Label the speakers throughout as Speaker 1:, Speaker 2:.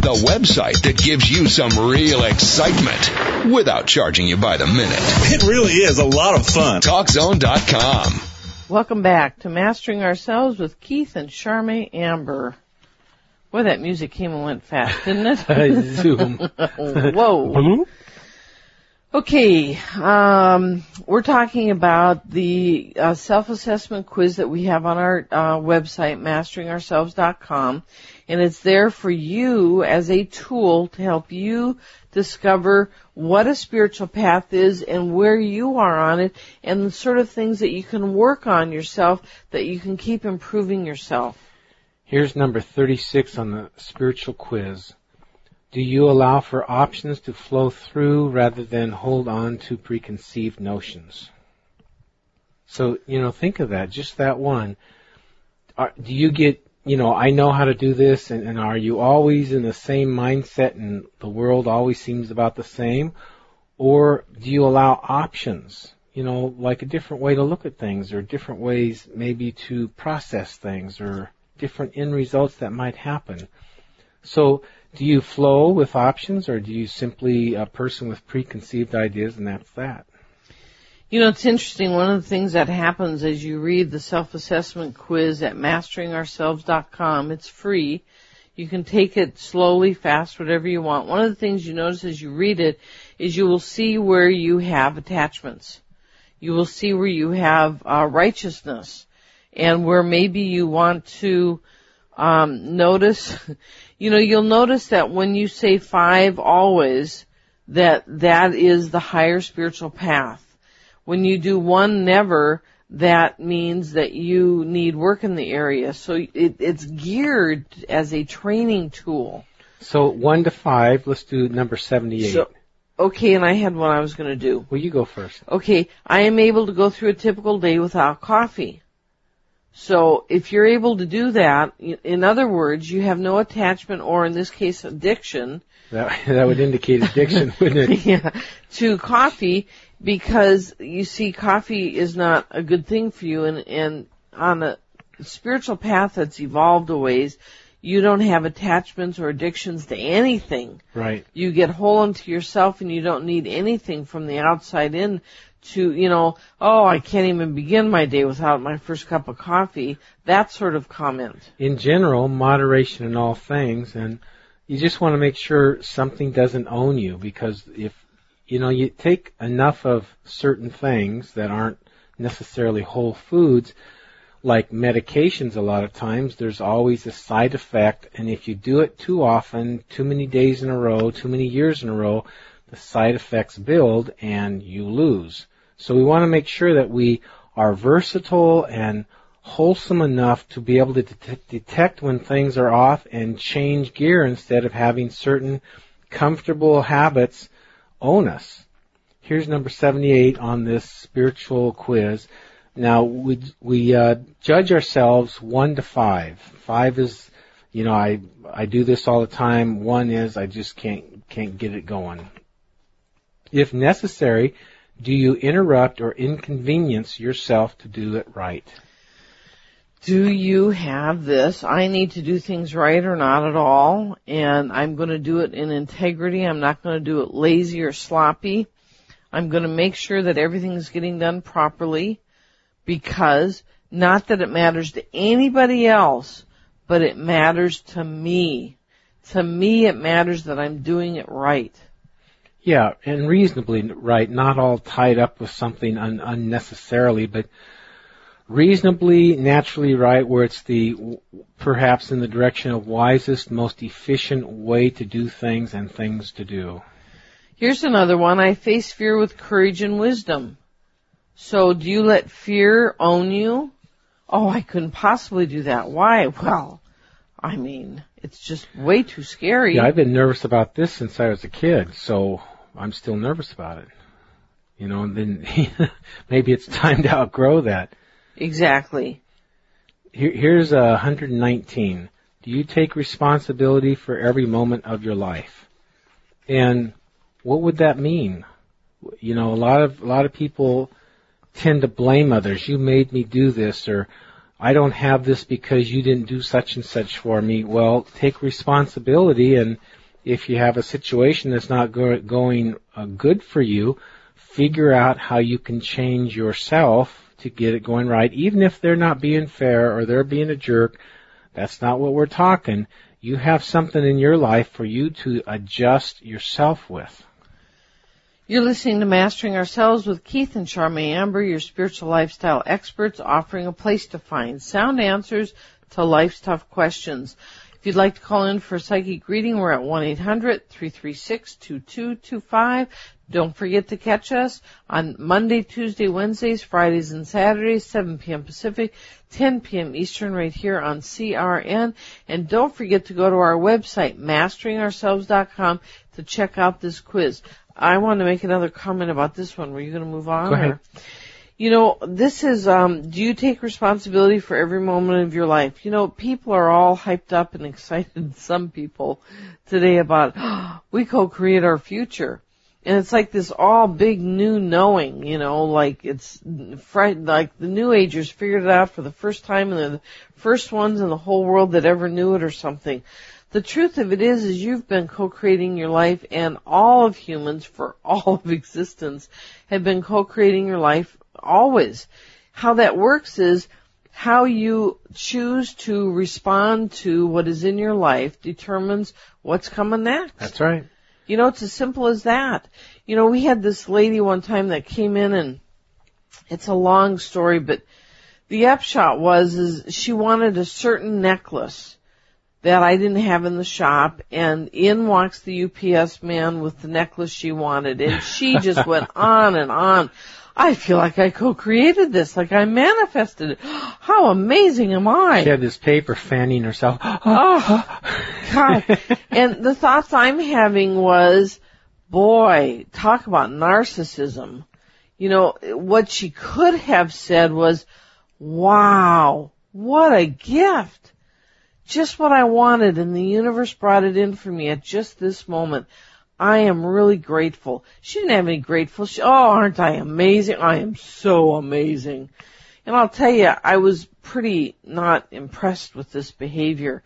Speaker 1: the website that gives you some real excitement without charging you by the minute.
Speaker 2: It really is a lot of fun.
Speaker 1: TalkZone.com.
Speaker 3: Welcome back to Mastering Ourselves with Keith and Charmaine Amber. Boy, that music came and went fast, didn't it?
Speaker 4: Zoom.
Speaker 3: Whoa. Hello? Okay, um, we're talking about the uh, self-assessment quiz that we have on our uh, website, masteringourselves.com, and it's there for you as a tool to help you discover what a spiritual path is and where you are on it, and the sort of things that you can work on yourself that you can keep improving yourself.
Speaker 4: Here's number 36 on the spiritual quiz. Do you allow for options to flow through rather than hold on to preconceived notions? So, you know, think of that, just that one. Are, do you get, you know, I know how to do this, and, and are you always in the same mindset and the world always seems about the same? Or do you allow options? You know, like a different way to look at things, or different ways maybe to process things, or different end results that might happen. So, do you flow with options or do you simply a person with preconceived ideas and that's that?
Speaker 3: You know, it's interesting. One of the things that happens as you read the self-assessment quiz at masteringourselves.com, it's free. You can take it slowly, fast, whatever you want. One of the things you notice as you read it is you will see where you have attachments. You will see where you have uh, righteousness and where maybe you want to um, notice you know, you'll notice that when you say five always, that that is the higher spiritual path. When you do one never, that means that you need work in the area. So it, it's geared as a training tool.
Speaker 4: So one to five, let's do number 78. So,
Speaker 3: okay, and I had one I was going to do.
Speaker 4: Well, you go first.
Speaker 3: Okay, I am able to go through a typical day without coffee. So if you're able to do that, in other words, you have no attachment or in this case addiction.
Speaker 4: That, that would indicate addiction, wouldn't it?
Speaker 3: yeah, to coffee because you see coffee is not a good thing for you and, and on a spiritual path that's evolved a ways, you don't have attachments or addictions to anything.
Speaker 4: Right.
Speaker 3: You get whole into yourself and you don't need anything from the outside in to, you know, oh, I can't even begin my day without my first cup of coffee, that sort of comment.
Speaker 4: In general, moderation in all things, and you just want to make sure something doesn't own you because if, you know, you take enough of certain things that aren't necessarily whole foods, like medications a lot of times, there's always a side effect, and if you do it too often, too many days in a row, too many years in a row, the side effects build and you lose. So we want to make sure that we are versatile and wholesome enough to be able to det- detect when things are off and change gear instead of having certain comfortable habits own us. Here's number 78 on this spiritual quiz. Now we we uh, judge ourselves one to five. Five is, you know, I I do this all the time. One is I just can't can't get it going. If necessary, do you interrupt or inconvenience yourself to do it right?
Speaker 3: Do you have this? I need to do things right or not at all, and I'm going to do it in integrity. I'm not going to do it lazy or sloppy. I'm going to make sure that everything is getting done properly because not that it matters to anybody else, but it matters to me. To me, it matters that I'm doing it right.
Speaker 4: Yeah, and reasonably right, not all tied up with something un- unnecessarily, but reasonably, naturally right, where it's the perhaps in the direction of wisest, most efficient way to do things and things to do.
Speaker 3: Here's another one. I face fear with courage and wisdom. So do you let fear own you? Oh, I couldn't possibly do that. Why? Well, I mean, it's just way too scary.
Speaker 4: Yeah, I've been nervous about this since I was a kid, so I'm still nervous about it. You know, and then maybe it's time to outgrow that.
Speaker 3: Exactly.
Speaker 4: Here, here's a 119. Do you take responsibility for every moment of your life? And what would that mean? You know, a lot of a lot of people tend to blame others. You made me do this, or I don't have this because you didn't do such and such for me. Well, take responsibility and if you have a situation that's not go- going uh, good for you, figure out how you can change yourself to get it going right, even if they're not being fair or they're being a jerk. That's not what we're talking. You have something in your life for you to adjust yourself with.
Speaker 3: You're listening to Mastering Ourselves with Keith and Charmaine Amber, your spiritual lifestyle experts, offering a place to find sound answers to life's tough questions. If you'd like to call in for a psychic reading, we're at 1-800-336-2225. Don't forget to catch us on Monday, Tuesday, Wednesdays, Fridays, and Saturdays, 7 p.m. Pacific, 10 p.m. Eastern, right here on CRN. And don't forget to go to our website, masteringourselves.com, to check out this quiz. I want to make another comment about this one. Were you going to move on?
Speaker 4: Go ahead.
Speaker 3: or- You know, this is, um, do you take responsibility for every moment of your life? You know, people are all hyped up and excited, some people today about, we co-create our future. And it's like this all big new knowing, you know, like it's fright, like the new agers figured it out for the first time and they're the first ones in the whole world that ever knew it or something. The truth of it is, is you've been co-creating your life and all of humans for all of existence have been co-creating your life always. How that works is how you choose to respond to what is in your life determines what's coming next.
Speaker 4: That's right.
Speaker 3: You know, it's as simple as that. You know, we had this lady one time that came in and it's a long story, but the upshot was is she wanted a certain necklace that I didn't have in the shop and in walks the UPS man with the necklace she wanted and she just went on and on. I feel like I co-created this, like I manifested it. How amazing am I?
Speaker 4: She had this paper fanning herself.
Speaker 3: Oh, God. And the thoughts I'm having was, boy, talk about narcissism. You know, what she could have said was, wow, what a gift. Just what I wanted and the universe brought it in for me at just this moment. I am really grateful. She didn't have any grateful. She, oh, aren't I amazing? I am so amazing. And I'll tell you, I was pretty not impressed with this behavior.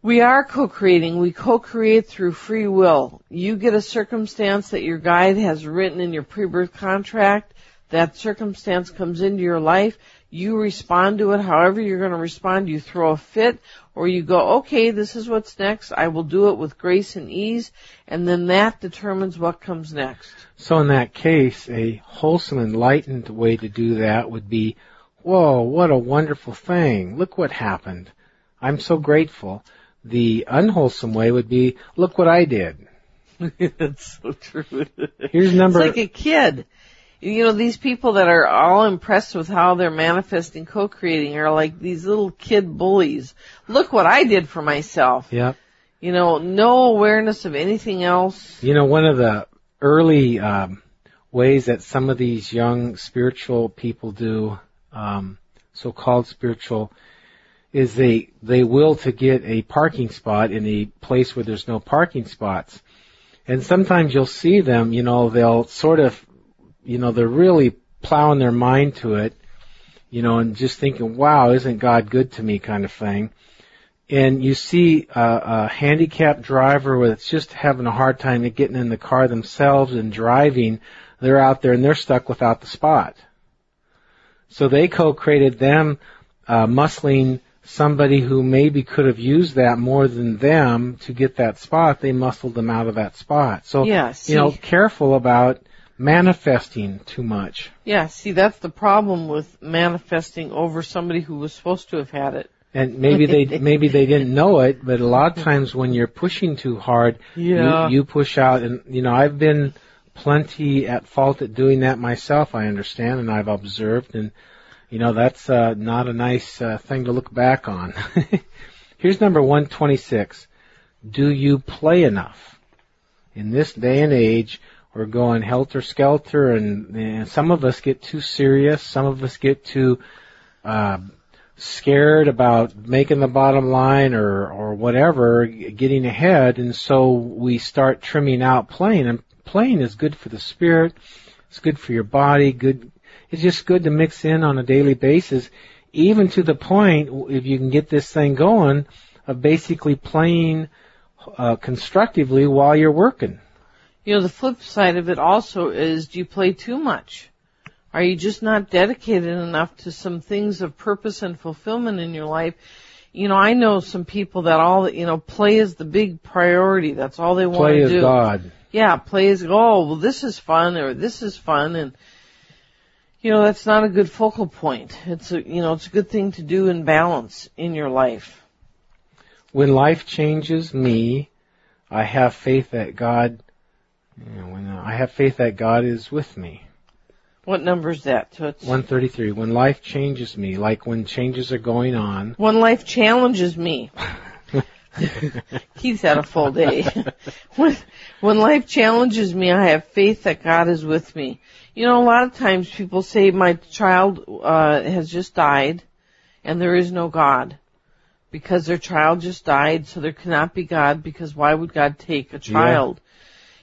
Speaker 3: We are co-creating. We co-create through free will. You get a circumstance that your guide has written in your pre-birth contract. That circumstance comes into your life. You respond to it however you're going to respond. You throw a fit or you go, okay, this is what's next. I will do it with grace and ease. And then that determines what comes next.
Speaker 4: So in that case, a wholesome, enlightened way to do that would be, whoa, what a wonderful thing. Look what happened. I'm so grateful. The unwholesome way would be, look what I did.
Speaker 3: That's so true.
Speaker 4: Here's number,
Speaker 3: It's like a kid. You know, these people that are all impressed with how they're manifesting co-creating are like these little kid bullies. Look what I did for myself.
Speaker 4: yeah.
Speaker 3: You know, no awareness of anything else.
Speaker 4: You know, one of the early um, ways that some of these young spiritual people do, um, so-called spiritual, is they they will to get a parking spot in a place where there's no parking spots, and sometimes you'll see them. You know, they'll sort of, you know, they're really plowing their mind to it, you know, and just thinking, "Wow, isn't God good to me?" kind of thing and you see a, a handicapped driver that's just having a hard time getting in the car themselves and driving, they're out there and they're stuck without the spot. So they co-created them uh, muscling somebody who maybe could have used that more than them to get that spot. They muscled them out of that spot. So
Speaker 3: Yeah,
Speaker 4: you know, careful about manifesting too much.
Speaker 3: Yeah, see, that's the problem with manifesting over somebody who was supposed to have had it.
Speaker 4: And maybe they maybe they didn't know it, but a lot of times when you're pushing too hard,
Speaker 3: Yeah.
Speaker 4: you, you push out. And you know, I've been plenty at fault at doing that myself. I understand, and I've observed, and you know that's uh, not a nice uh, thing to look back on. Here's number 126. Do you play enough? In this day and age, we're going helter skelter, and, and some of us get too serious. Some of us get too uh, scared about making the bottom line or or whatever, getting ahead, and so we start trimming out playing. And playing is good for the spirit. It's good for your body. Good. It's just good to mix in on a daily basis. even to the point, if you can get this thing going, of basically playing uh, constructively while you're working.
Speaker 3: You know, the flip side of it also is do you play too much? Are you just not dedicated enough to some things of purpose and fulfillment in your life? You know, I know some people that all, you know, play is the big priority. That's all they want
Speaker 4: Play
Speaker 3: to do.
Speaker 4: God.
Speaker 3: Yeah, play is, oh, well this is fun or this is fun and, you know, that's not a good focal point. It's a, you know, it's a good thing to do in balance in your life.
Speaker 4: When life changes me, I have faith that God, you know, when I have faith that God is with me.
Speaker 3: What number is that, Toots?
Speaker 4: 133. When life changes me, like when changes are going on,
Speaker 3: When life challenges me. Keith's had a full day. when, when life challenges me, I have faith that God is with me. You know, a lot of times people say my child uh, has just died, and there is no God because their child just died, so there cannot be God because why would God take a child?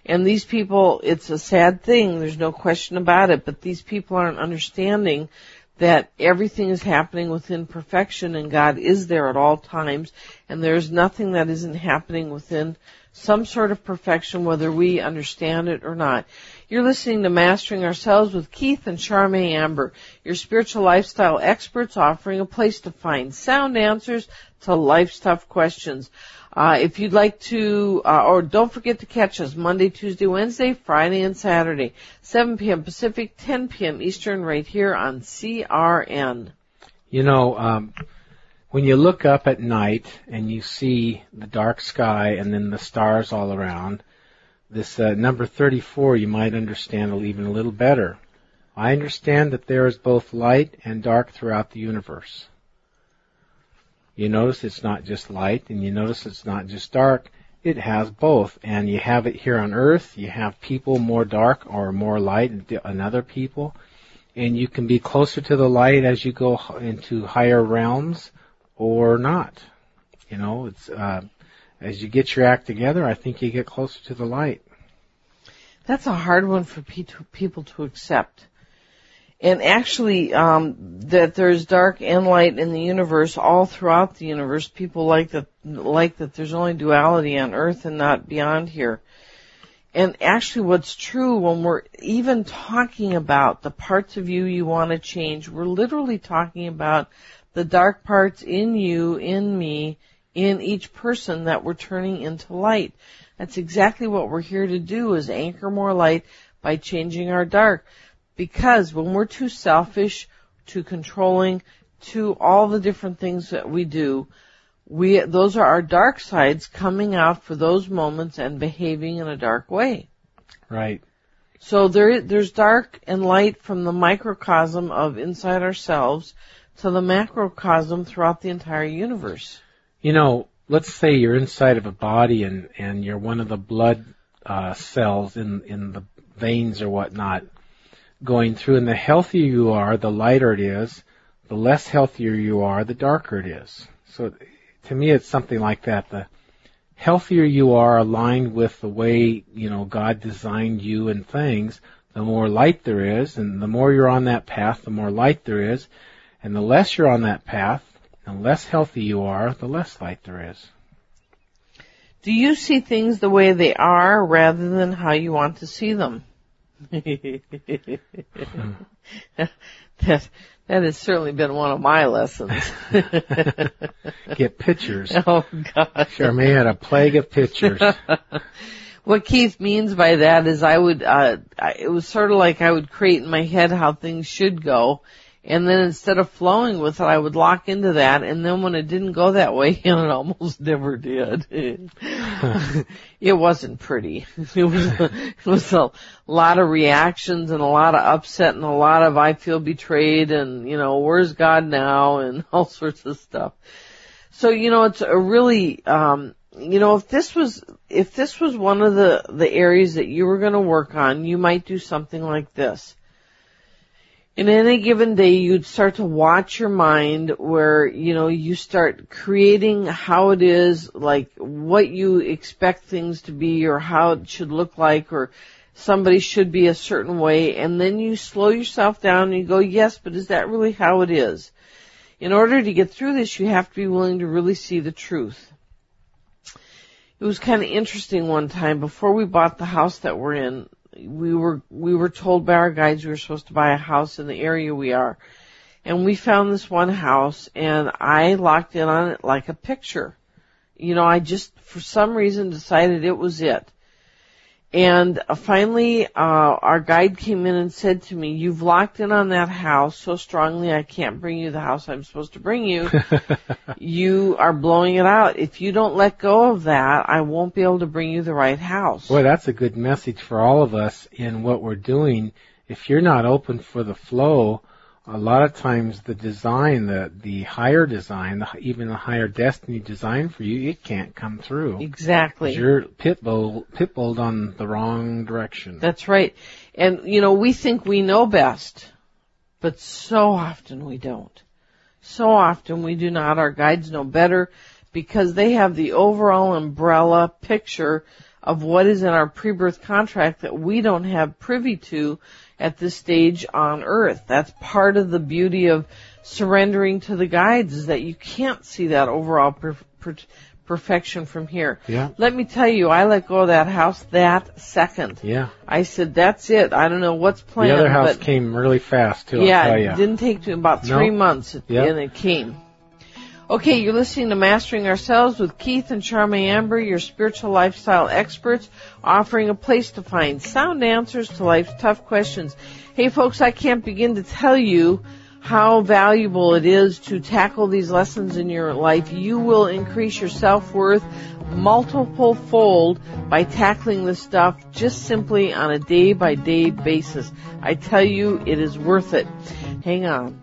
Speaker 3: And these people, it's a sad thing, there's no question about it, but these people aren't understanding that everything is happening within perfection and God is there at all times and there's nothing that isn't happening within some sort of perfection whether we understand it or not. You're listening to Mastering Ourselves with Keith and Charmaine Amber, your spiritual lifestyle experts offering a place to find sound answers to life's tough questions. Uh, if you'd like to, uh, or don't forget to catch us Monday, Tuesday, Wednesday, Friday, and Saturday, 7 p.m. Pacific, 10 p.m. Eastern, right here on CRN.
Speaker 4: you know, um, when you look up at night and you see the dark sky and then the stars all around, this uh, number 34 you might understand even a little better. I understand that there is both light and dark throughout the universe. You notice it's not just light and you notice it's not just dark. It has both and you have it here on earth. You have people more dark or more light than other people and you can be closer to the light as you go into higher realms or not. You know, it's, uh, as you get your act together, I think you get closer to the light.
Speaker 3: That's a hard one for pe- people to accept. And actually, um, that there's dark and light in the universe, all throughout the universe. People like that, like that there's only duality on Earth and not beyond here. And actually what's true when we're even talking about the parts of you you want to change, we're literally talking about the dark parts in you, in me, in each person that we're turning into light. That's exactly what we're here to do is anchor more light by changing our dark. Because when we're too selfish, too controlling, to all the different things that we do, we, those are our dark sides coming out for those moments and behaving in a dark way.
Speaker 4: Right.
Speaker 3: So there, there's dark and light from the microcosm of inside ourselves to the macrocosm throughout the entire universe.
Speaker 4: You know, let's say you're inside of a body and, and you're one of the blood uh, cells in, in the veins or whatnot going through, and the healthier you are, the lighter it is. The less healthier you are, the darker it is. So to me, it's something like that. The healthier you are aligned with the way, you know, God designed you and things, the more light there is, and the more you're on that path, the more light there is, and the less you're on that path, the less healthy you are, the less light there is.
Speaker 3: Do you see things the way they are rather than how you want to see them? that, that has certainly been one of my lessons.
Speaker 4: Get pictures.
Speaker 3: oh God.
Speaker 4: Charmaine had a plague of pictures.
Speaker 3: what Keith means by that is I would, uh, I, it was sort of like I would create in my head how things should go. And then instead of flowing with it, I would lock into that. And then when it didn't go that way, and it almost never did, it wasn't pretty. It was, it was a lot of reactions and a lot of upset and a lot of I feel betrayed and, you know, where's God now and all sorts of stuff. So, you know, it's a really, um, you know, if this was, if this was one of the, the areas that you were going to work on, you might do something like this. In any given day, you'd start to watch your mind where, you know, you start creating how it is, like what you expect things to be or how it should look like or somebody should be a certain way and then you slow yourself down and you go, yes, but is that really how it is? In order to get through this, you have to be willing to really see the truth. It was kind of interesting one time before we bought the house that we're in. We were we were told by our guides we were supposed to buy a house in the area we are, and we found this one house, and I locked in on it like a picture. You know, I just for some reason decided it was it. And finally, uh, our guide came in and said to me, you've locked in on that house so strongly I can't bring you the house I'm supposed to bring you. you are blowing it out. If you don't let go of that, I won't be able to bring you the right house.
Speaker 4: Boy, that's a good message for all of us in what we're doing. If you're not open for the flow, a lot of times the design, the the higher design, the, even the higher destiny design for you, it can't come through.
Speaker 3: Exactly.
Speaker 4: You're pitbull pitbulled on the wrong direction.
Speaker 3: That's right. And you know, we think we know best, but so often we don't. So often we do not. Our guides know better because they have the overall umbrella picture of what is in our pre-birth contract that we don't have privy to at this stage on earth. That's part of the beauty of surrendering to the guides is that you can't see that overall per- per- perfection from here.
Speaker 4: Yeah.
Speaker 3: Let me tell you, I let go of that house that second.
Speaker 4: Yeah.
Speaker 3: I said, that's it. I don't know what's planned.
Speaker 4: The other house came really fast too.
Speaker 3: yeah,
Speaker 4: I'll tell
Speaker 3: it didn't take to about three
Speaker 4: No.
Speaker 3: months
Speaker 4: Yep.
Speaker 3: and it came. Okay, you're listening to Mastering Ourselves with Keith and Charmaine Amber, your spiritual lifestyle experts, offering a place to find sound answers to life's tough questions. Hey folks, I can't begin to tell you how valuable it is to tackle these lessons in your life. You will increase your self-worth multiple fold by tackling this stuff just simply on a day by day basis. I tell you, it is worth it. Hang on.